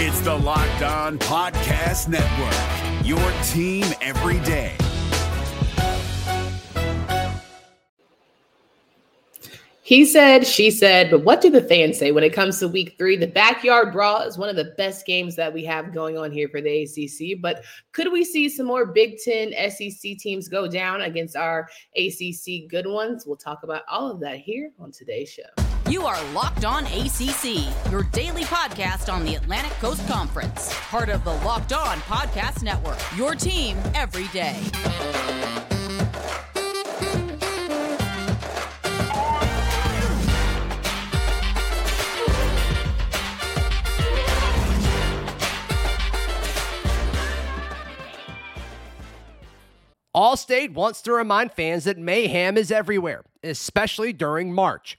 It's the Locked On Podcast Network, your team every day. He said, she said, but what do the fans say when it comes to week three? The backyard brawl is one of the best games that we have going on here for the ACC. But could we see some more Big Ten SEC teams go down against our ACC good ones? We'll talk about all of that here on today's show. You are Locked On ACC, your daily podcast on the Atlantic Coast Conference, part of the Locked On Podcast Network, your team every day. Allstate wants to remind fans that mayhem is everywhere, especially during March.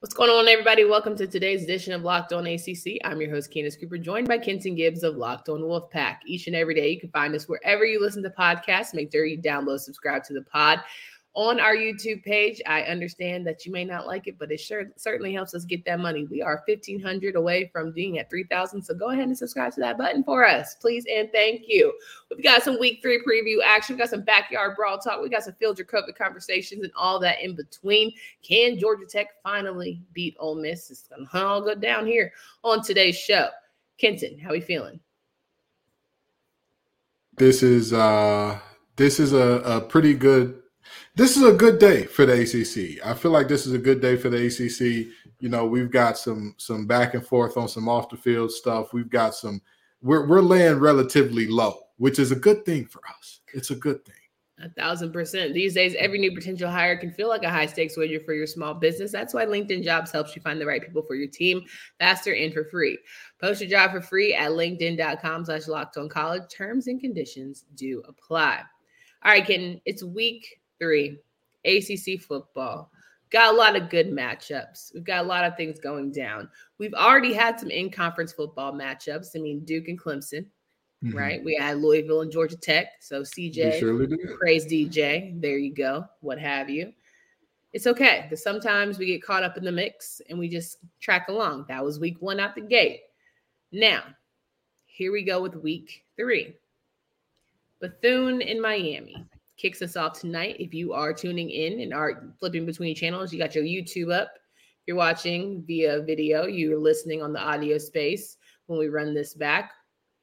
What's going on, everybody? Welcome to today's edition of Locked On ACC. I'm your host, Candace Cooper, joined by Kenton Gibbs of Locked On Wolfpack. Each and every day, you can find us wherever you listen to podcasts. Make sure you download, subscribe to the pod on our YouTube page. I understand that you may not like it, but it sure certainly helps us get that money. We are 1500 away from being at 3000. So go ahead and subscribe to that button for us, please. And thank you. We've got some week three preview action. We got some backyard brawl talk. We got some Phil Jurkovec conversations and all that in between. Can Georgia Tech finally beat Ole Miss? It's going to all go down here on today's show. Kenton, how are we feeling? This is uh this is a, a pretty good this is a good day for the ACC. I feel like this is a good day for the ACC. You know, we've got some some back and forth on some off the field stuff. We've got some. We're we're laying relatively low, which is a good thing for us. It's a good thing. A thousand percent. These days, every new potential hire can feel like a high stakes wager for your small business. That's why LinkedIn Jobs helps you find the right people for your team faster and for free. Post your job for free at linkedin.com slash locked on college. Terms and conditions do apply. All right, Ken, it's week three, ACC football. Got a lot of good matchups. We've got a lot of things going down. We've already had some in conference football matchups. I mean, Duke and Clemson, mm-hmm. right? We had Louisville and Georgia Tech. So CJ, praise DJ. There you go. What have you. It's okay because sometimes we get caught up in the mix and we just track along. That was week one out the gate. Now, here we go with week three. Bethune in Miami kicks us off tonight. If you are tuning in and are flipping between channels, you got your YouTube up. If you're watching via video, you're listening on the audio space when we run this back,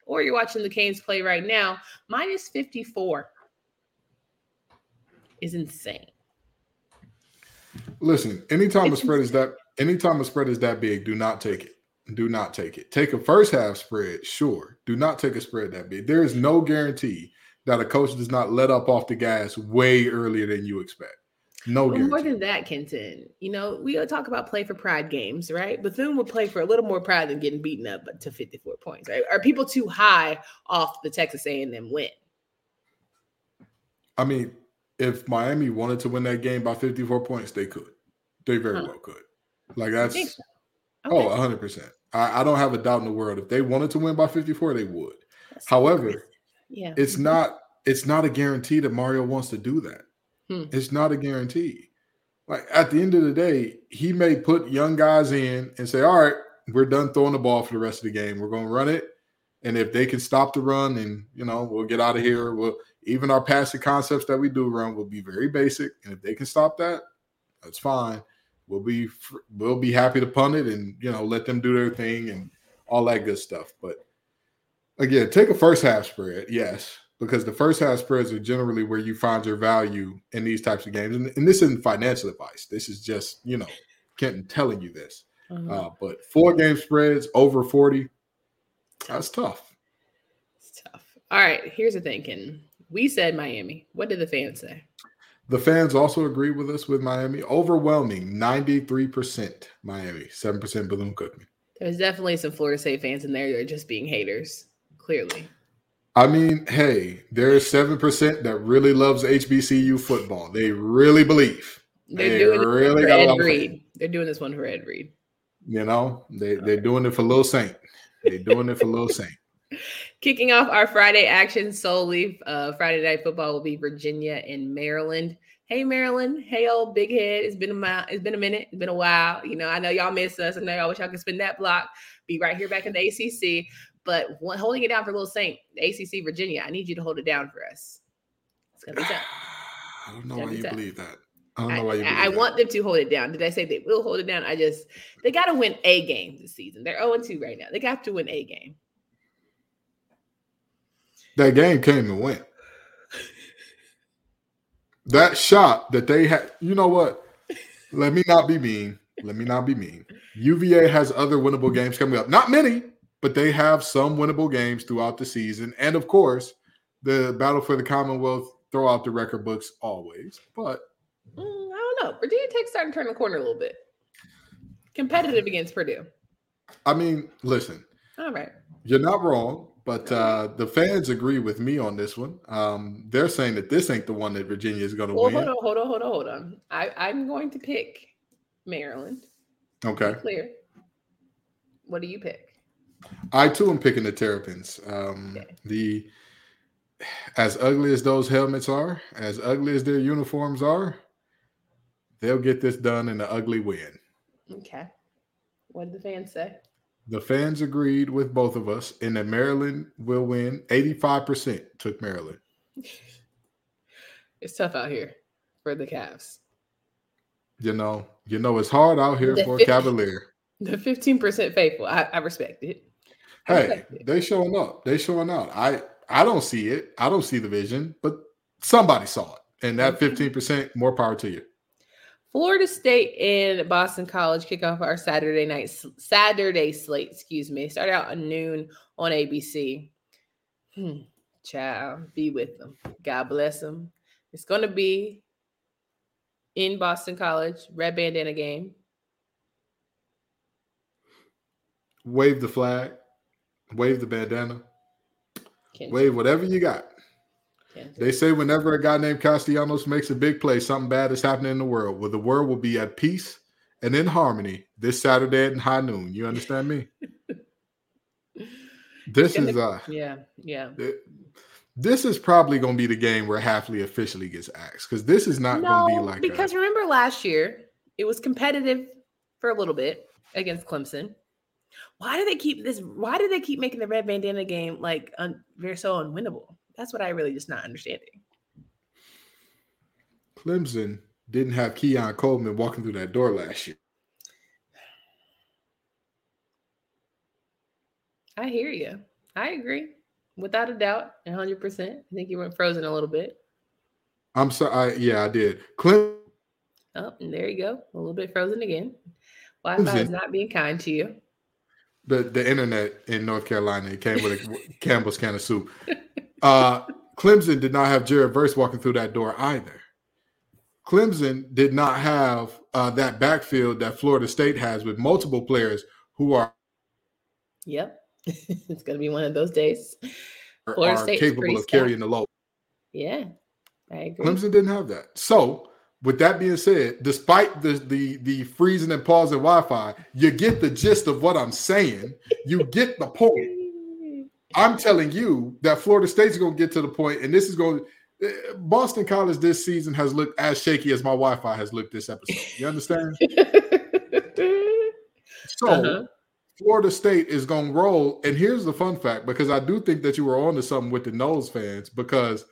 or you're watching the Canes play right now. Minus 54 is insane. Listen, anytime it's a spread insane. is that anytime a spread is that big, do not take it. Do not take it. Take a first half spread, sure. Do not take a spread that big. There is no guarantee that a coach does not let up off the gas way earlier than you expect. No, well, more than that, Kenton. You know, we talk about play for pride games, right? Bethune would play for a little more pride than getting beaten up to 54 points, right? Are people too high off the Texas A&M win? I mean, if Miami wanted to win that game by 54 points, they could. They very huh. well could. Like that's so. Oh, okay. oh, 100%. I, I, don't have a doubt in the world. If they wanted to win by 54, they would. That's However, yeah. It's not it's not a guarantee that Mario wants to do that. Hmm. It's not a guarantee. Like at the end of the day, he may put young guys in and say, "All right, we're done throwing the ball for the rest of the game. We're going to run it, and if they can stop the run, and you know, we'll get out of here. We'll even our passing concepts that we do run will be very basic, and if they can stop that, that's fine. We'll be we'll be happy to punt it and you know let them do their thing and all that good stuff. But Again, take a first half spread, yes, because the first half spreads are generally where you find your value in these types of games. And, and this isn't financial advice. This is just, you know, Kenton telling you this. Uh-huh. Uh, but four game spreads over 40, that's tough. It's tough. All right, here's the thing, Kenton. We said Miami. What did the fans say? The fans also agree with us with Miami. Overwhelming 93% Miami, 7% Bethune Cookman. There's definitely some Florida State fans in there that are just being haters clearly. I mean, hey, there's seven percent that really loves HBCU football. They really believe. They're They doing really it for Ed lot of faith. Reed. They're doing this one for Ed Reed. You know, they they're doing it for Lil Saint. They're doing it for Lil Saint. Kicking off our Friday action solely, uh, Friday night football will be Virginia and Maryland. Hey Maryland, hey old big head. It's been a mi- it's been a minute, it's been a while. You know, I know y'all miss us. I know y'all wish y'all could spin that block. Be right here back in the ACC, but one, holding it down for Little Saint, ACC Virginia. I need you to hold it down for us. It's gonna be tough. I don't know why you tough. believe that. I don't I, know why you believe I- I want them to hold it down. Did I say they will hold it down? I just they got to win a game this season. They're 0 2 right now. They got to win a game. that game came and went. That shot that they had, you know what? Let me not be mean. Let me not be mean. UVA has other winnable games coming up. Not many, but they have some winnable games throughout the season. And of course, the battle for the Commonwealth throw out the record books always. But Mm, I don't know. Virginia Tech's starting to turn the corner a little bit. Competitive against Purdue. I mean, listen, All right. You're not wrong, but uh, the fans agree with me on this one. Um, they're saying that this ain't the one that Virginia is going to Well, win. hold on, hold on, hold on, hold on. I, I'm going to pick Maryland. Okay, Clear. What do you pick? I too am picking the Terrapins. Um, Okay. The as ugly as those helmets are, as ugly as their uniforms are, they'll get this done in an ugly win. Okay. What did the fans say? The fans agreed with both of us, and that Maryland will win. Eighty-five percent took Maryland. It's tough out here for the Cavs. You know, you know, it's hard out here for a Cavalier. The 15% faithful. I, I respect it. I Hey, respect it. they showing up. They showing out. I I don't see it. I don't see the vision, but somebody saw it. And that Mhm. 15%, more power to you. Florida State and Boston College kick off our Saturday night Saturday slate. Excuse me. Start out at noon on ABC. Hmm. Child, be with them. God bless them. It's going to be in Boston College, red bandana game. Wave the flag, wave the bandana, wave whatever you got. They say whenever a guy named Castellanos makes a big play, something bad is happening in the world. Well, the world will be at peace and in harmony this Saturday at high noon. You understand me? This is uh Yeah, yeah. this is probably gonna be the game where Hafley officially gets axed because this is not gonna be No, like a- because remember last year it was competitive for a little bit against Clemson. Why do they keep this? Why do they keep making the red bandana game like un, very so unwinnable? That's what I really just not understanding. Clemson didn't have Keon Coleman walking through that door last year. I hear you. I agree, without a doubt, hundred percent. I think you went frozen a little bit. I'm sorry. Yeah, I did. Clemson. Oh, and there you go, a little bit frozen again. Wi-Fi is not being kind to you. The the internet in North Carolina it came with a Campbell's can of soup. Uh, Clemson did not have Jared Verse walking through that door either. Clemson did not have uh, that backfield that Florida State has with multiple players who are Yep, it's gonna be one of those days. Florida are State's capable of carrying the load. Yeah, I agree. Clemson didn't have that. So, with that being said, despite the the the freezing and pausing Wi-Fi, you get the gist of what I'm saying. You get the point. I'm telling you that Florida State's going to get to the point, and this is going. eh, Boston College this season has looked as shaky as my Wi-Fi has looked this episode. You understand? So Uh-huh. Florida State is going to roll. And here's the fun fact, because I do think that you were on to something with the nose fans, because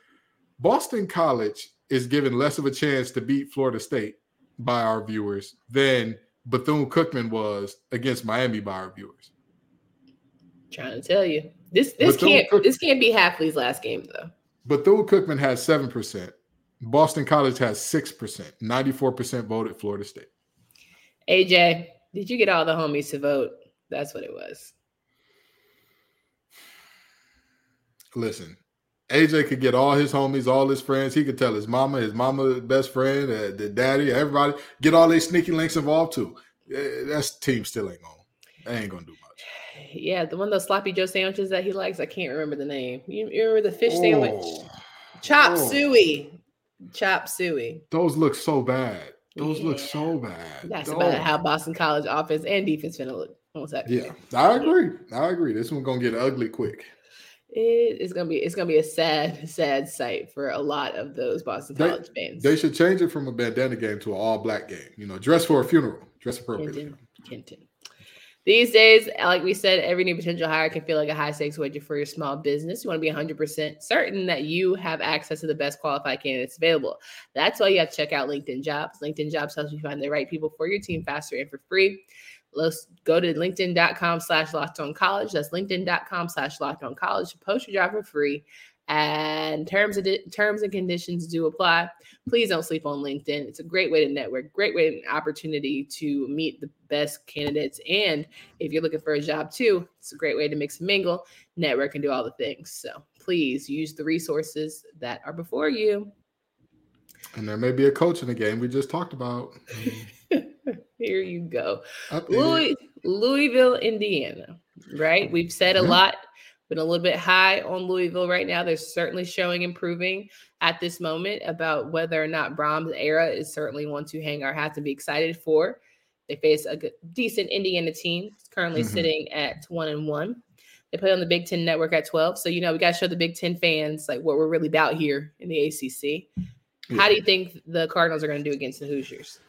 Boston College is given less of a chance to beat Florida State by our viewers than Bethune Cookman was against Miami by our viewers. Trying to tell you. This this Bethune can't this can't be Hafley's last game though. Bethune Cookman has 7%. Boston College has 6%. 94% voted Florida State. AJ, did you get all the homies to vote? That's what it was. Listen, AJ could get all his homies, all his friends. He could tell his mama, his mama, best friend, uh, the daddy, everybody, get all their sneaky links involved too. Eh, That's team still ain't going. They ain't gonna do much. Yeah, the one of those sloppy Joe sandwiches that he likes. I can't remember the name. You, you remember the fish sandwich? Oh, Chop Oh. suey. Chop suey. those look so bad. Those look so bad. That's about how Boston College offense and defense finna look. That? Yeah, I agree. I agree. This one's gonna get ugly quick. It is gonna be it's gonna be a sad, sad sight for a lot of those Boston They- College fans. They should change it from a bandana game to an all black game. You know, dress for a funeral. Dress appropriately. Kenton, Kenton. These days, like we said, every new potential hire can feel like a high stakes wager for your small business. You want to be 100% certain that you have access to the best qualified candidates available. That's why you have to check out LinkedIn Jobs. LinkedIn Jobs helps you find the right people for your team faster and for free. Let's go to linkedin.com slash locked on college. That's linkedin.com slash locked on college post your job for free. And terms and terms and conditions do apply. Please don't sleep on LinkedIn. It's a great way to network, great way, an opportunity to meet the best candidates. And if you're looking for a job too, it's a great way to mix and mingle, network, and do all the things. So please use the resources that are before you. And there may be a coach in the game we just talked about. Here you go. Louis, Louisville, Indiana, right? We've said a Yeah. lot, been a little bit high on Louisville right now. They're certainly showing improving at this moment about whether or not Brohm era is certainly one to hang our hats and be excited for. They face a good, decent Indiana team, currently Mhm. sitting at one and one. They play on the Big Ten Network at 12. So, you know, we got to show the Big Ten fans like what we're really about here in the ACC. How do you think the Cardinals are going to do against the Hoosiers?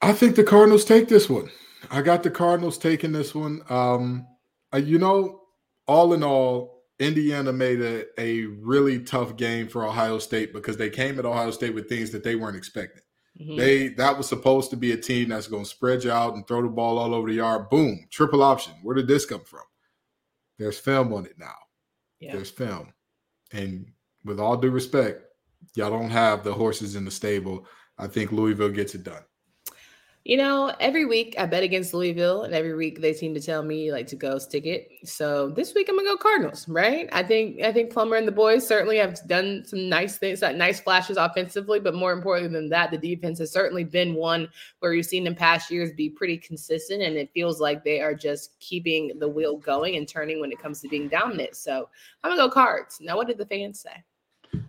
I think the Cardinals take this one. I got the Cardinals taking this one. Um, uh, you know, all in all, Indiana made a, a really tough game for Ohio State because they came at Ohio State with things that they weren't expecting. Mhm. They that was supposed to be a team that's going to spread you out and throw the ball all over the yard. Boom, triple option. Where did this come from? There's film on it now. yeah. There's film, and with all due respect, y'all don't have the horses in the stable. I think Louisville gets it done. You know, every week I bet against Louisville, and every week they seem to tell me like to go stick it. So this week I'm gonna go Cardinals, right? I think I think Plummer and the boys certainly have done some nice things, nice flashes offensively, but more importantly than that, the defense has certainly been one where you've seen in past years be pretty consistent, and it feels like they are just keeping the wheel going and turning when it comes to being dominant. So I'm gonna go Cards. Now, what did the fans say?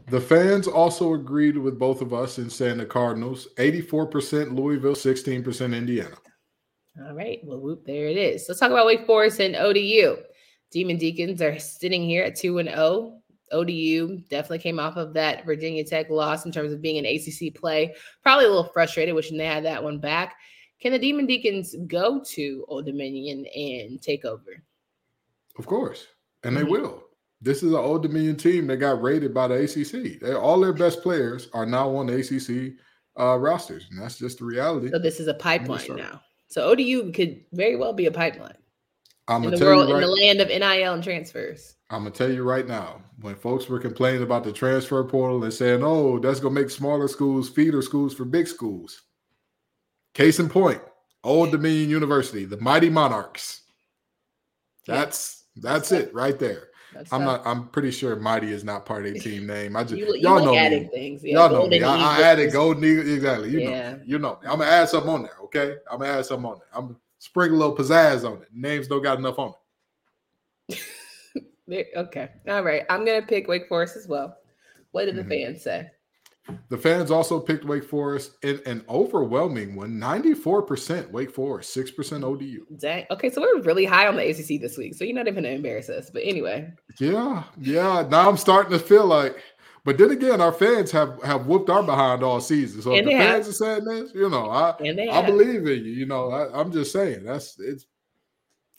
The fans also agreed with both of us in saying the Cardinals 84% Louisville, 16% Indiana. All right. Well, whoop, there it is. Let's talk about Wake Forest and ODU. Demon Deacons are sitting here at 2 and 0. ODU definitely came off of that Virginia Tech loss in terms of being an ACC play. Probably a little frustrated, wishing they had that one back. Can the Demon Deacons go to Old Dominion and take over? Of course. And they mm-hmm. will. This is an Old Dominion team that got rated by the ACC. They, all their best players are now on the ACC uh, rosters, and that's just the reality. So this is a pipeline now. So ODU could very well be a pipeline I'm in the tell world, you in the land of NIL and transfers. I'm gonna tell you right now. When folks were complaining about the transfer portal and saying, "Oh, that's gonna make smaller schools feeder schools for big schools," case in point, Old Dominion University, the Mighty Monarchs. That's that's it right there. That's I'm tough. not. I'm pretty sure Mighty is not part of their team name. I just You, you y'all know adding me. things. Yeah, y'all know me. I, I added Golden Eagle exactly. You Yeah. know. You know. I'm gonna add something on there. Okay. I'm gonna add something on there. I'm gonna sprinkle a little pizzazz on it. Names don't got enough on it. Okay. All right. I'm going to pick Wake Forest as well. What did the Mhm. fans say? The fans also picked Wake Forest in an overwhelming one 94% Wake Forest, 6% ODU. Dang. Okay. So we're really high on the ACC this week. So you're not even going to embarrass us. But anyway, Yeah, yeah. Now I'm starting to feel like, but then again, our fans have have whooped our behind all season. So if the have. fans are saying this, you know, I I believe in you. You know, I, I'm just saying that's it's.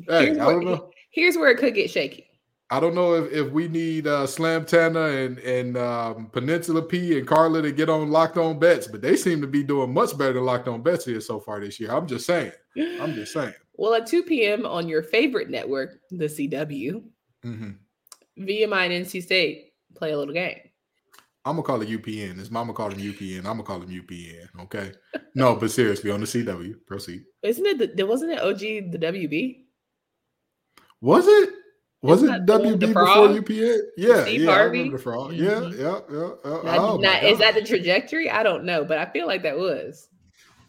Hey, here's, I where, don't know. here's where it could get shaky. I don't know if, if we need uh, Slam Tana and and um, Peninsula P and Carla to get on Locked On Bets, but they seem to be doing much better than Locked On Bets here so far this year. I'm just saying. I'm just saying. Well, at 2 p.m. on your favorite network, the CW, hmm VMI and NC State play a little game. I'm gonna call it UPN. His mama called him UPN. I'm gonna call him UPN. Okay. No, but seriously, on the CW, proceed. Isn't it? The, there wasn't it OG the WB? Was it? Was it that the one with WB before frog? UPN? Yeah, Steve yeah. I Harvey? remember the frog. Yeah, yeah, yeah. yeah. Now, Oh, now, is that the trajectory? I don't know, but I feel like that was.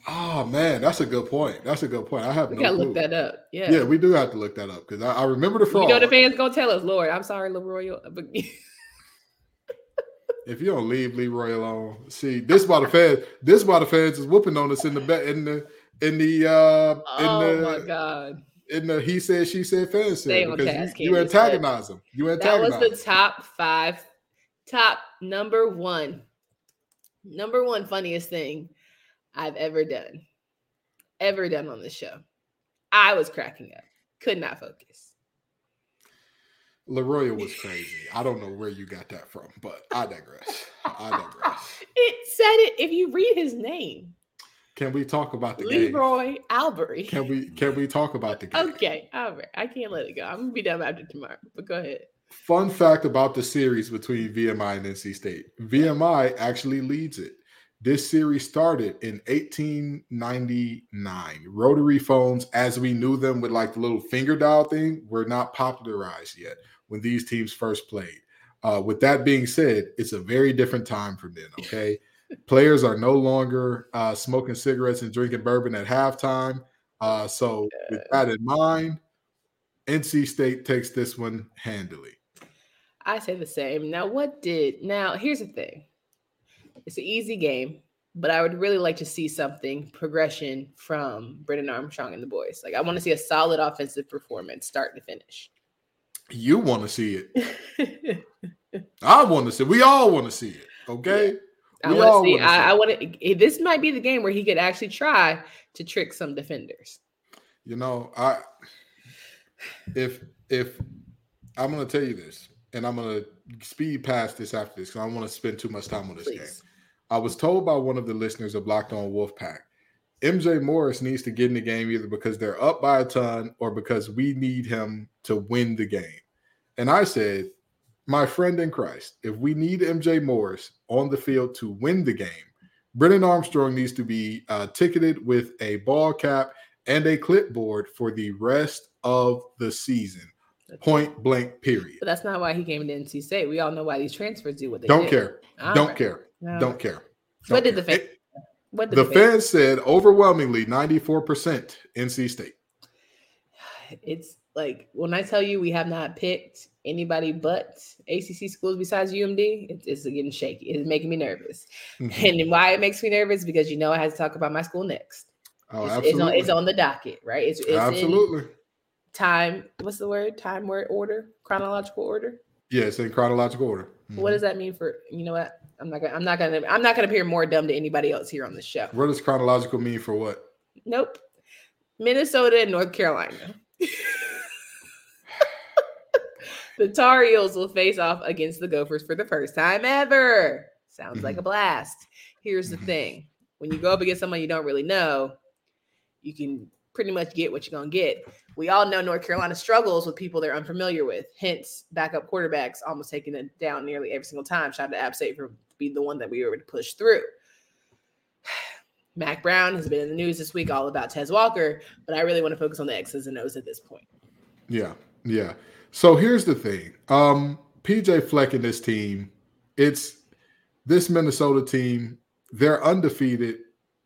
Oh man, that's a good point. That's a good point. I have We no gotta clue. look that up. Yeah. Yeah, we do have to look that up because I, I remember the fraud. You know the fans gonna tell us, Lord, I'm sorry, Leroy. But if you don't leave Leroy alone, see this why the fans. This why the fans is whooping on us in the in the in the uh in oh the my god. In the he said she said fan Stay said because you, you antagonize them. You That antagonize. was the top five, top number one, number one funniest thing I've ever done, ever done on this show. I was cracking up, could not focus. Leroy was crazy. I don't know where you got that from, but I digress. I digress. It said it if you read his name, Can we talk about the game? Leroy Albury. Can we can we talk about the game? Okay, Albert, I can't let it go. I'm gonna be done after tomorrow, but go ahead. Fun fact about the series between VMI and NC State. VMI actually leads it. This series started in 1899. Rotary phones, as we knew them with like the little finger dial thing, were not popularized yet when these teams first played. Uh, with that being said, it's a very different time from then. Okay. Players are no longer uh, smoking cigarettes and drinking bourbon at halftime. Uh, so, with that in mind, NC State takes this one handily. I say the same. Now, what did now? Here's the thing. It's an easy game, but I would really like to see something progression from Brennan Armstrong and the boys. Like I want to see a solid offensive performance, start to finish. You want to see it. I want to see. We all want to see it. Okay. I want to see. I, I want to. This might be the game where he could actually try to trick some defenders. You know, I if if I'm gonna tell you this, and I'm gonna speed past this after this because I don't want to spend too much time on this game. I was told by one of the listeners of Locked On Wolfpack, MJ Morris needs to get in the game either because they're up by a ton or because we need him to win the game. And I said, my friend in Christ, if we need MJ Morris on the field to win the game, Brennan Armstrong needs to be uh, ticketed with a ball cap and a clipboard for the rest of the season. Point blank, period. But that's not why he came to NC State. We all know why these transfers do what they Don't do. care. All Don't right. care. All Don't care. What Don't did the care. fan- It- What did the the fan- fans said overwhelmingly 94% NC State. It's like when I tell you we have not picked anybody but ACC schools besides UMD, it's, it's getting shaky. It's making me nervous. Mhm. And why it makes me nervous because you know I have to talk about my school next. Oh, it's, it's on, absolutely. it's on the docket, right? It's, it's absolutely. time. What's the word? Time word order, chronological order. Yeah, in chronological order. What Mhm. does that mean for you know what? I'm not gonna I'm not gonna I'm not gonna appear more dumb to anybody else here on the show. What does chronological mean for what? Nope. Minnesota and North Carolina. the Tar Heels will face off against the Gophers for the first time ever. Sounds like a blast. Here's the Mhm. thing when you go up against someone you don't really know, you can pretty much get what you're going to get. We all know North Carolina struggles with people they're unfamiliar with, hence, backup quarterbacks almost taking it down nearly every single time. Shout out to App State for being the one that we were able to push through. Mack Brown has been in the news this week all about Tez Walker, but I really want to focus on the X's and O's at this point. Yeah, yeah. So here's the thing. Um, PJ Fleck and this team, it's this Minnesota team, they're undefeated,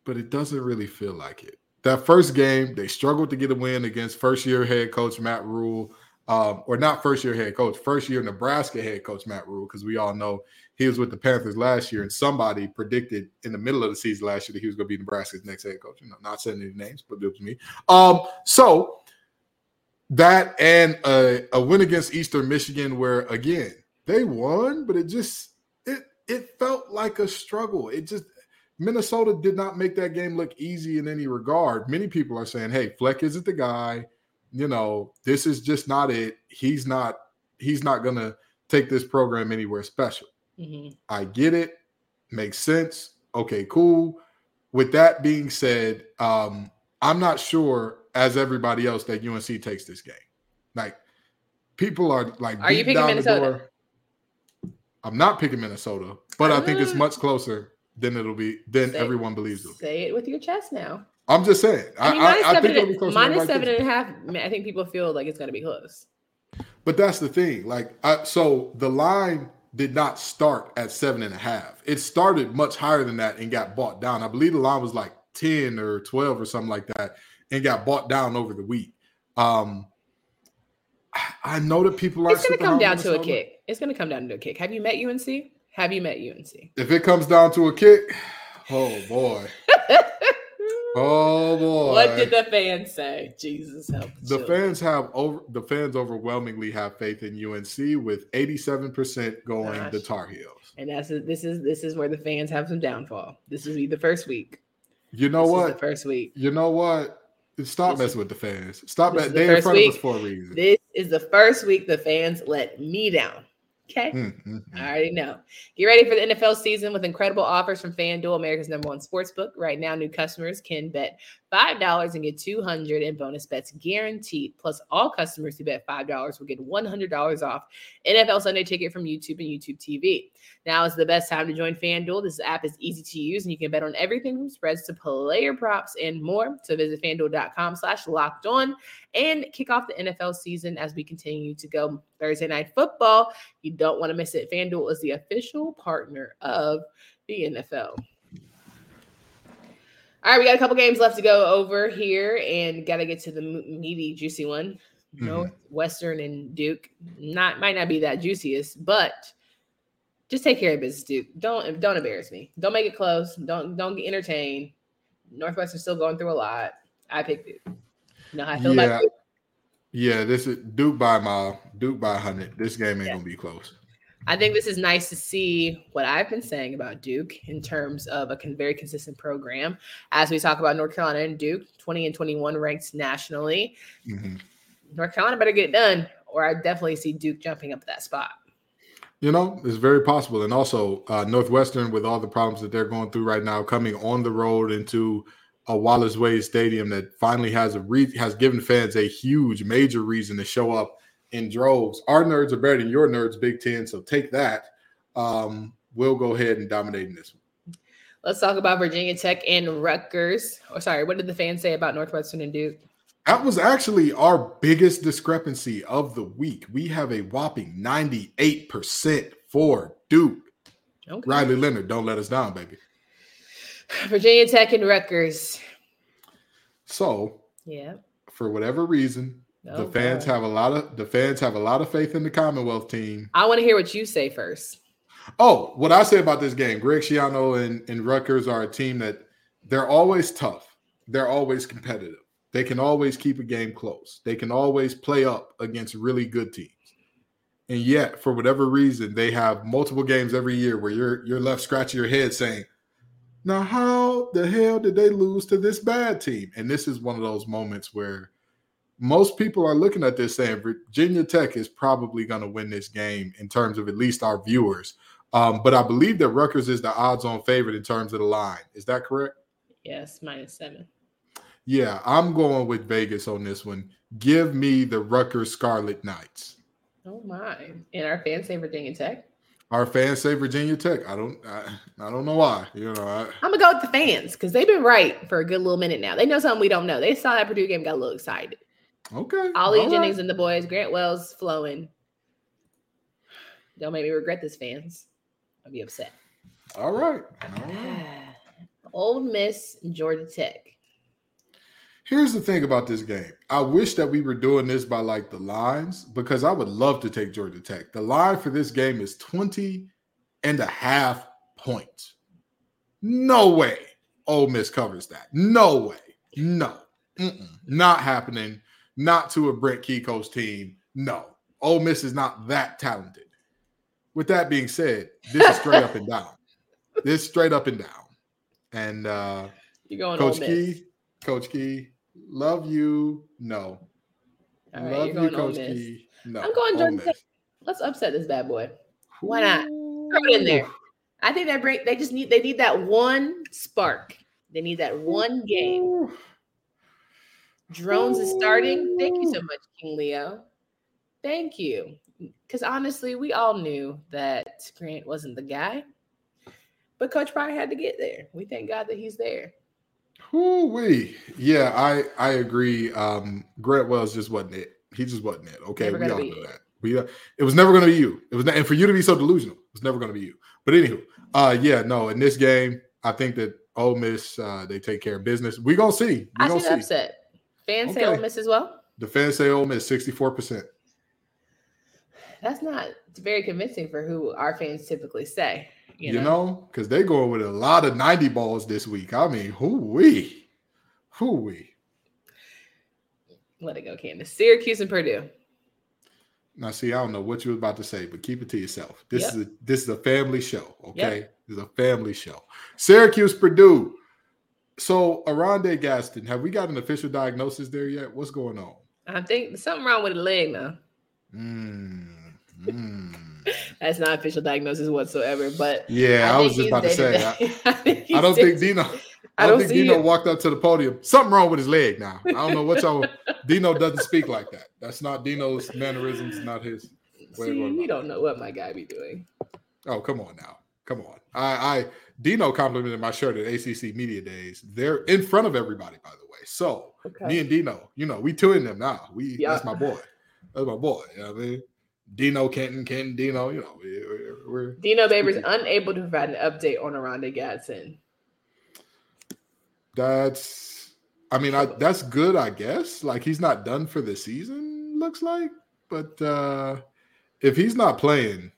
but it doesn't really feel like it. That first game, they struggled to get a win against first year head coach Matt Rhule, um, or not first year head coach, first year Nebraska head coach Matt Rhule, because we all know he was with the Panthers last year, and somebody predicted in the middle of the season last year that he was going to be Nebraska's next head coach. You know, not saying any names, but it was me. Um, so that and a, a win against Eastern Michigan, where again they won, but it just it it felt like a struggle. It just Minnesota did not make that game look easy in any regard. Many people are saying, "Hey, Fleck isn't the guy." You know, this is just not it. He's not. He's not going to take this program anywhere special. Mhm. I get it. Makes sense. Okay, cool. With that being said, um, I'm not sure, as everybody else, that UNC takes this game. Like, people are like, Are you picking Minnesota? I'm not picking Minnesota, but I think it's Ah. much closer than it'll be than Say- everyone believes it'll. Say it with your chest now. I'm just saying. I, mean, I, minus I think it'll be closer. than seven and a half. I think people feel like it's going to be close. But that's the thing. Like, I, so the line did not start at seven and a half. It started much higher than that and got bought down. I believe the line was like 10 or 12 or something like that and got bought down over the week. Um, I know that people are. It's going to come down to a kick. It's going to come down to a kick. Have you met UNC? Have you met UNC? If it comes down to a kick, oh boy. oh boy. What did the fans say? Jesus help. The, the fans have over the fans overwhelmingly have faith in UNC with 87% going Gosh. the Tar Heels. And that's this is this is where the fans have some downfall. This is the first week. You know this what? first week. You know what? Stop messing with the fans. Stop that. They in front week. of us for a reason. This is the first week the fans let me down. Okay. Mm-hmm. I already know. Get ready for the NFL season with incredible offers from FanDuel, America's number one sports book. Right now, new customers can bet $5 and get 200 in bonus bets guaranteed. Plus, all customers who bet $5 will get $100 off NFL Sunday ticket from YouTube and YouTube TV. Now is the best time to join FanDuel. This app is easy to use and you can bet on everything from spreads to player props and more. So visit fanduel.com slash locked on and kick off the NFL season as we continue to go Thursday night football. You don't want to miss it. FanDuel is the official partner of the NFL. All right, we got a couple games left to go over here and got to get to the meaty, juicy one. Mm-hmm. Northwestern and Duke. Not might not be that juiciest, but just take care of business, Duke. Don't don't embarrass me. Don't make it close. Don't don't get entertained. Northwestern's still going through a lot. I picked Duke. You know how I feel yeah. about Duke? Yeah, this is Duke by a mile, Duke by a hundred. This game ain't yeah. gonna be close. I think this is nice to see what I've been saying about Duke in terms of a very consistent program. As we talk about North Carolina and Duke, 20 and 21 ranked nationally. Mm-hmm. North Carolina better get it done, or I definitely see Duke jumping up that spot. You know, it's very possible. And also, uh, Northwestern, with all the problems that they're going through right now, coming on the road into a Wallace Wade Stadium that finally has a re- has given fans a huge, major reason to show up in droves. Our nerds are better than your nerds, Big Ten. So take that. Um, we'll go ahead and dominate in this one. Let's talk about Virginia Tech and Rutgers. Oh, sorry, what did the fans say about Northwestern and Duke? That was actually our biggest discrepancy of the week. We have a whopping 98% for Duke. Okay. Riley Leonard, don't let us down, baby. Virginia Tech and Rutgers. So, yeah. For whatever reason, oh, the fans God. have a lot of the fans have a lot of faith in the Commonwealth team. I want to hear what you say first. Oh, what I say about this game, Greg Schiano and, and Rutgers are a team that they're always tough. They're always competitive. They can always keep a game close. They can always play up against really good teams. And yet, for whatever reason, they have multiple games every year where you're you're left scratching your head saying, now, how the hell did they lose to this bad team? And this is one of those moments where most people are looking at this saying Virginia Tech is probably going to win this game in terms of at least our viewers. Um, but I believe that Rutgers is the odds on favorite in terms of the line. Is that correct? Yes, minus seven. Yeah, I'm going with Vegas on this one. Give me the Rutgers Scarlet Knights. Oh my! And our fans say Virginia Tech. Our fans say Virginia Tech. I don't. I, I don't know why. You know. I, am gonna go with the fans because they've been right for a good little minute now. They know something we don't know. They saw that Purdue game, got a little excited. Okay. Ollie All Jennings right. and the boys, Grant Wells flowing. Don't make me regret this, fans. I'll be upset. All right. All right. Ole Miss, Georgia Tech. Here's the thing about this game. I wish that we were doing this by like the lines because I would love to take Georgia Tech. The line for this game is 20 and a half points. No way Ole Miss covers that. No way. No. Mm-mm. Not happening. Not to a Brent Kiko's team. No. Ole Miss is not that talented. With that being said, this is straight up and down. This straight up and down. And uh You're going Coach Key, Coach Key, Love you. No. All right, Love you, Coach Key. No. I'm going Jordan. Let's upset this bad boy. Why not? Throw it in there. I think that break. They just need. They need that one spark. They need that one game. Drones is starting. Thank you so much, King Leo. Thank you. Because honestly, we all knew that Grant wasn't the guy, but Coach Pryor had to get there. We thank God that he's there. Whoo wee. Yeah, I I agree. Um, Grant Wells just wasn't it. He just wasn't it. Okay, we all know it. that. We uh, it was never going to be you. It was not, and for you to be so delusional, it was never going to be you. But anywho, uh, yeah, no. In this game, I think that Ole Miss, uh, they take care of business. We gonna see. We I gonna see upset. Fans say Okay. Ole Miss as well. The fans say Ole Miss sixty four percent. That's not very convincing for who our fans typically say. You, You know, because they going with a lot of ninety balls this week. I mean, who we, who we. let it go, Candace. Syracuse and Purdue. Now, see, I don't know what you was about to say, but keep it to yourself. This Yep. is a this is a family show. Okay, Yep. this is a family show. Syracuse, Purdue. So, Oronde Gadsden, have we got an official diagnosis there yet? What's going on? I think something wrong with the leg now. Mm, mm. That's not official diagnosis whatsoever. But Yeah, I, was just about to say. I. I, I don't think Dino. I I don't, don't think Dino it. walked up to the podium. Something wrong with his leg now. I don't know what y'all. Dino doesn't speak like that. That's not Dino's mannerisms. Not his. way See, we don't know what my guy be doing. Oh, come on now. Come on. I, I Dino complimented my shirt at ACC Media Days. They're in front of everybody, by the way. So Okay. me and Dino, you know, we two in them now. We Yeah. that's my boy. That's my boy. You know what I mean? Dino Kenton, Kenton, Dino, you know, we- we're, we're Dino Babers unable to provide an update on Oronde Gadsden. that's I mean, I that's good, I guess. Like he's not done for the season, looks like. But uh if he's not playing,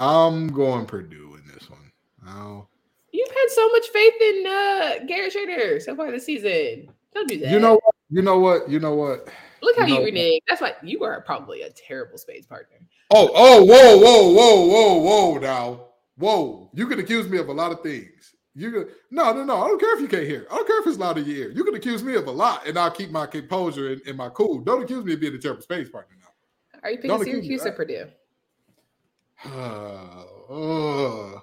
I'm going Purdue in this one. I'll You've had so much faith in uh, Garrett Shrader so far this season. Don't do that. You know what? You know what? You know what? look how you you, know- renege. That's why you are probably a terrible spades partner. Oh, oh, whoa, whoa, whoa, whoa, whoa! Now, whoa! You can accuse me of a lot of things. You can no, no, no. I don't care if you can't hear. I don't care if it's loud in your ear. You can accuse me of a lot, and I'll keep my composure and, and my cool. Don't accuse me of being a terrible space partner now. Are you picking Syracuse or Purdue? Uh,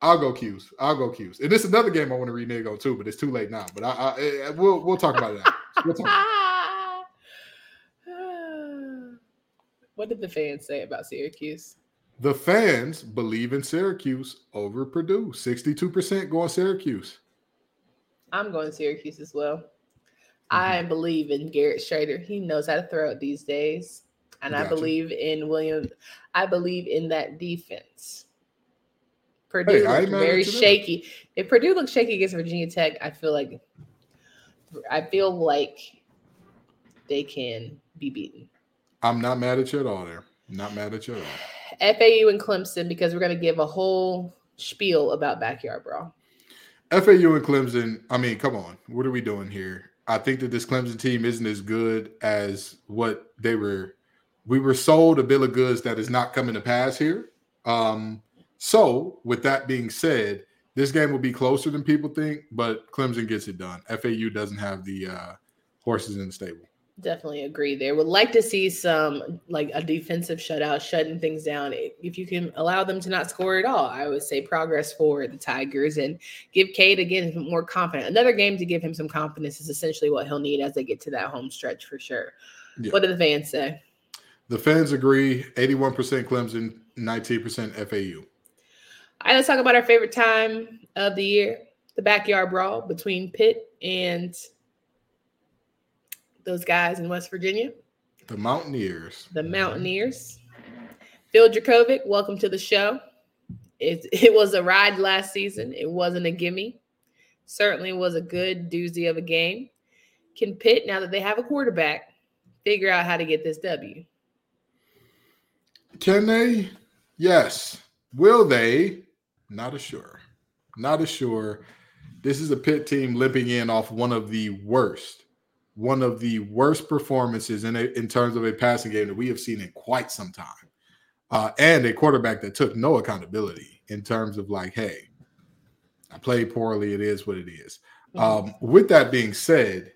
I'll go Q's. I'll go Q's. And this is another game I want to renege on too, but it's too late now. But I, I, I we'll we'll talk about it. After. We'll talk about it. what did the fans say about Syracuse? The fans believe in Syracuse over Purdue. Sixty-two percent going Syracuse. I'm going Syracuse as well. Mm-hmm. I believe in Garrett Shrader. He knows how to throw it these days. And I believe in William. I believe in that defense. Purdue Hey, looked very shaky. If Purdue looks shaky against Virginia Tech, I feel like I feel like they can be beaten. I'm not mad at you at all. There, not mad at you at all. FAU and Clemson because we're going to give a whole spiel about backyard brawl. FAU and Clemson. I mean, come on, what are we doing here? I think that this Clemson team isn't as good as what they were. We were sold a bill of goods that is not coming to pass here. Um, so, with that being said, this game will be closer than people think, but Clemson gets it done. FAU doesn't have the uh, horses in the stable. Definitely agree there. Would like to see some like a defensive shutout, shutting things down. If you can allow them to not score at all, I would say progress for the Tigers and give Cade again more confidence. Another game to give him some confidence is essentially what he'll need as they get to that home stretch for sure. Yeah. What do the fans say? The fans agree 81% Clemson, 19% FAU. All right, let's talk about our favorite time of the year the backyard brawl between Pitt and those guys in West Virginia, The Mountaineers. the mm-hmm. Mountaineers. Phil Jurkovec, welcome to the show. It, it was a ride last season, it wasn't a gimme. Certainly was a good doozy of a game. Can Pitt, now that they have a quarterback, figure out how to get this W? Can they? Yes. Will they? Not as sure. Not as sure. This is a pit team limping in off one of the worst, one of the worst performances in a, in terms of a passing game that we have seen in quite some time, uh, and a quarterback that took no accountability in terms of like, hey, I played poorly. It is what it is. Um, with that being said,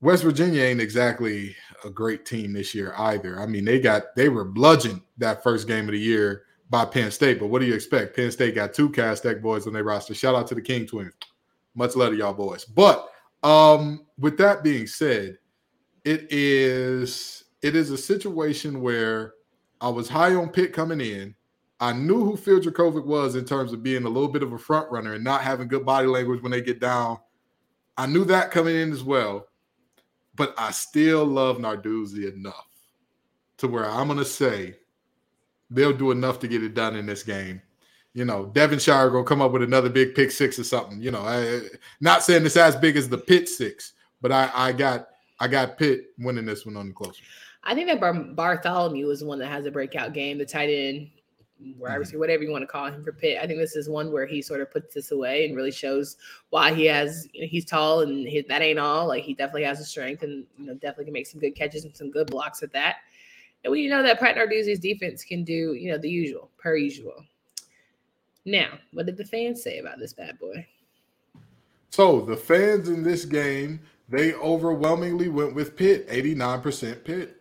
West Virginia ain't exactly a great team this year either. I mean, they got they were bludgeoned that first game of the year by Penn State. But what do you expect? Penn State got two Tech boys on their roster. Shout out to the King twins. Much love to y'all boys. But um, with that being said, it is it is a situation where I was high on Pitt coming in. I knew who Phil Jurkovec was in terms of being a little bit of a front runner and not having good body language when they get down. I knew that coming in as well, but I still love Narduzzi enough to where I'm to say they'll do enough to get it done in this game. you know, Devonshire gonna come up with another big pick six or something. You know, I, not saying it's as big as the Pitt six, but I, I got I got Pitt winning this one on the close. I think that Bar- Bartholomew is the one that has a breakout game, the tight end, wherever, mm-hmm. whatever you want to call him for Pitt. I think this is one where he sort of puts this away and really shows why he has. You know, he's tall and he, that ain't all. Like he definitely has the strength and you know definitely can make some good catches and some good blocks at that. And we know that Pat Narduzzi's defense can do you know the usual per usual. Now, what did the fans say about this bad boy? So the fans in this game, they overwhelmingly went with Pitt, 89% Pitt.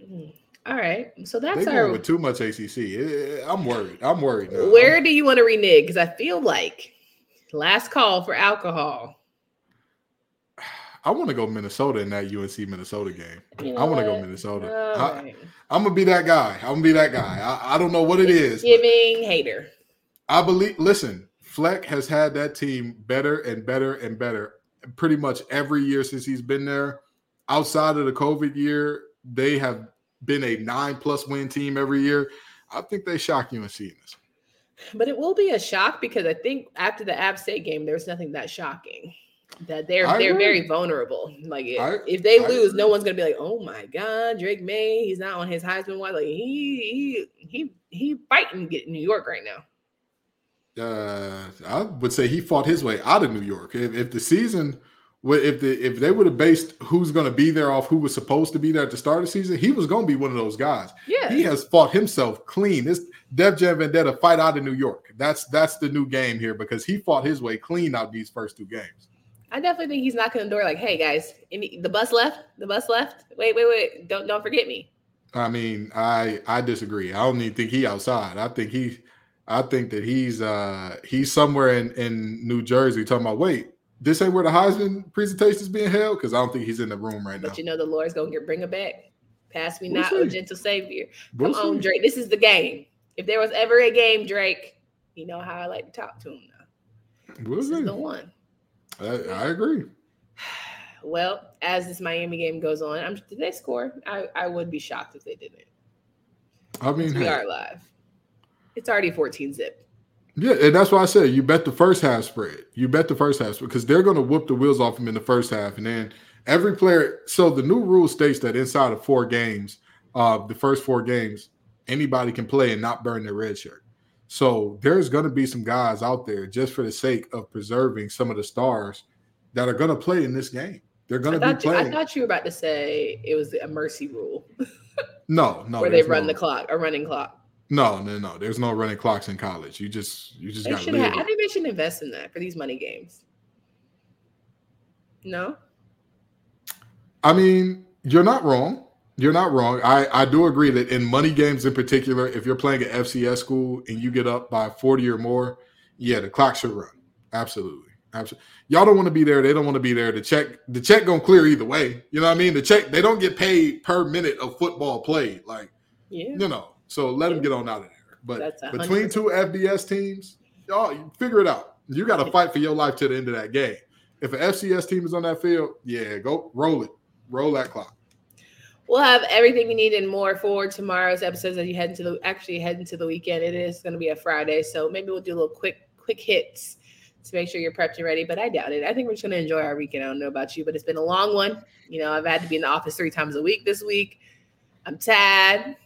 Mm, all right. So that's they our with too much ACC. Eh, eh, I'm worried. I'm worried now. Where do you want to renege? Because I feel like last call for alcohol. I want to go Minnesota in that UNC Minnesota game. You know I want to go Minnesota. I, am gonna be that guy. I'm gonna be that guy. I, I don't know what it is. Giving hater. I believe. Listen, Fleck has had that team better and better and better pretty much every year since he's been there. Outside of the COVID year, they have been a nine plus win team every year. I think they shock you in seeing this. But it will be a shock because I think after the App State game, there's nothing that shocking. That they're I they're agree. very vulnerable. Like if, I, if they I lose, agree. no one's gonna be like, "Oh my God, Drake Maye, he's not on his Heisman watch." Like he he he he fighting get New York right now uh, I would say he fought his way out of New York. If, if the season, if the if they would have based who's going to be there off who was supposed to be there at the start of the season, he was going to be one of those guys. Yeah, he has fought himself clean. This Def Jam Vendetta fight out of New York. That's that's the new game here because he fought his way clean out these first two games. I definitely think he's knocking the door like, "Hey guys, any, the bus left. The bus left. Wait, wait, wait! Don't don't forget me." I mean, I I disagree. I don't even think he outside. I think he I think that he's uh he's somewhere in in New Jersey talking about wait this ain't where the Heisman presentation is being held because I don't think he's in the room right now. But you know the Lord's gonna get bring it back. Pass me we'll not, oh gentle Savior. Come on, Drake. This is the game. If there was ever a game, Drake, you know how I like to talk to him now. We'll this see. is the one. I, I agree. Well, as this Miami game goes on, I'm did they score? I, I would be shocked if they didn't. I mean, we hey, are live. It's already 14 zip. Yeah, and that's why I said you bet the first half spread. You bet the first half because they're going to whoop the wheels off them in the first half, and then every player. So the new rule states that inside of four games, uh, the first four games, anybody can play and not burn their red shirt. So there's going to be some guys out there just for the sake of preserving some of the stars that are going to play in this game. They're going to be playing. You, I thought you were about to say it was a mercy rule. no, no, where they run no, the clock, a running clock. No, no, no. There's no running clocks in college. You just you just got. I think they should invest in that for these money games. No. I mean, you're not wrong. You're not wrong. I, I do agree that in money games in particular, if you're playing at FCS school and you get up by 40 or more, yeah, the clock should run. Absolutely. Absolutely. Y'all don't want to be there. They don't want to be there. The check, the check gonna clear either way. You know what I mean? The check, they don't get paid per minute of football played. Like, yeah. you know, so let them get on out of there. But between two FBS teams, y'all figure it out. You got to fight for your life to the end of that game. If an FCS team is on that field, yeah, go roll it, roll that clock. We'll have everything you need and more for tomorrow's episodes as you head into the actually head into the weekend. It is going to be a Friday, so maybe we'll do a little quick quick hits to make sure you're prepped and ready. But I doubt it. I think we're just going to enjoy our weekend. I don't know about you, but it's been a long one. You know, I've had to be in the office three times a week this week. I'm tired.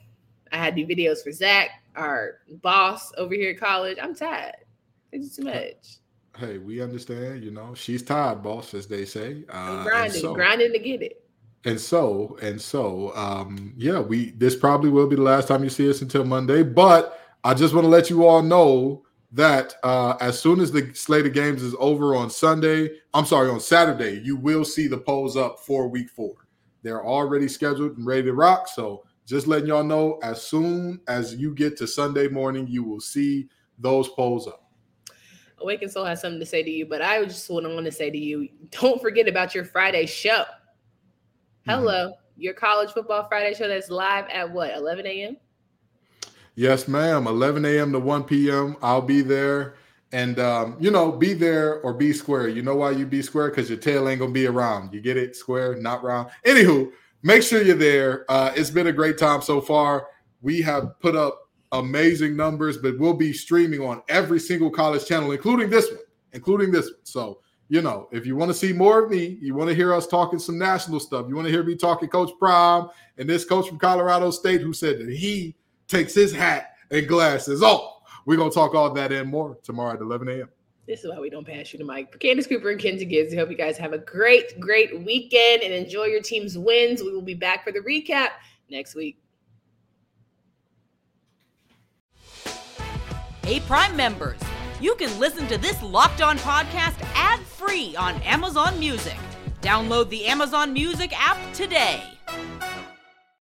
I had to do videos for Zach, our boss over here at college. I'm tired. It's too much. Hey, we understand. You know, she's tired, boss, as they say. Uh, grinding, so, grinding to get it. And so, and so, um, yeah, we this probably will be the last time you see us until Monday. But I just want to let you all know that uh, as soon as the slate of games is over on Sunday, I'm sorry, on Saturday, you will see the polls up for week four. They're already scheduled and ready to rock. So just letting y'all know as soon as you get to Sunday morning, you will see those polls up. Awaken Soul has something to say to you, but I just want to say to you don't forget about your Friday show. Hello, mm-hmm. your college football Friday show that's live at what, 11 a.m.? Yes, ma'am. 11 a.m. to 1 p.m. I'll be there. And, um, you know, be there or be square. You know why you be square? Because your tail ain't going to be around. You get it? Square, not round. Anywho, make sure you're there. Uh, it's been a great time so far. We have put up amazing numbers, but we'll be streaming on every single college channel, including this one, including this one. So, you know, if you want to see more of me, you want to hear us talking some national stuff, you want to hear me talking Coach Prime and this coach from Colorado State who said that he takes his hat and glasses off. We're going to talk all that and more tomorrow at 11 a.m. This is why we don't pass you the mic. Candace Cooper and Kenzie Gibbs, I hope you guys have a great, great weekend and enjoy your team's wins. We will be back for the recap next week. Hey, Prime members, you can listen to this locked on podcast ad free on Amazon Music. Download the Amazon Music app today.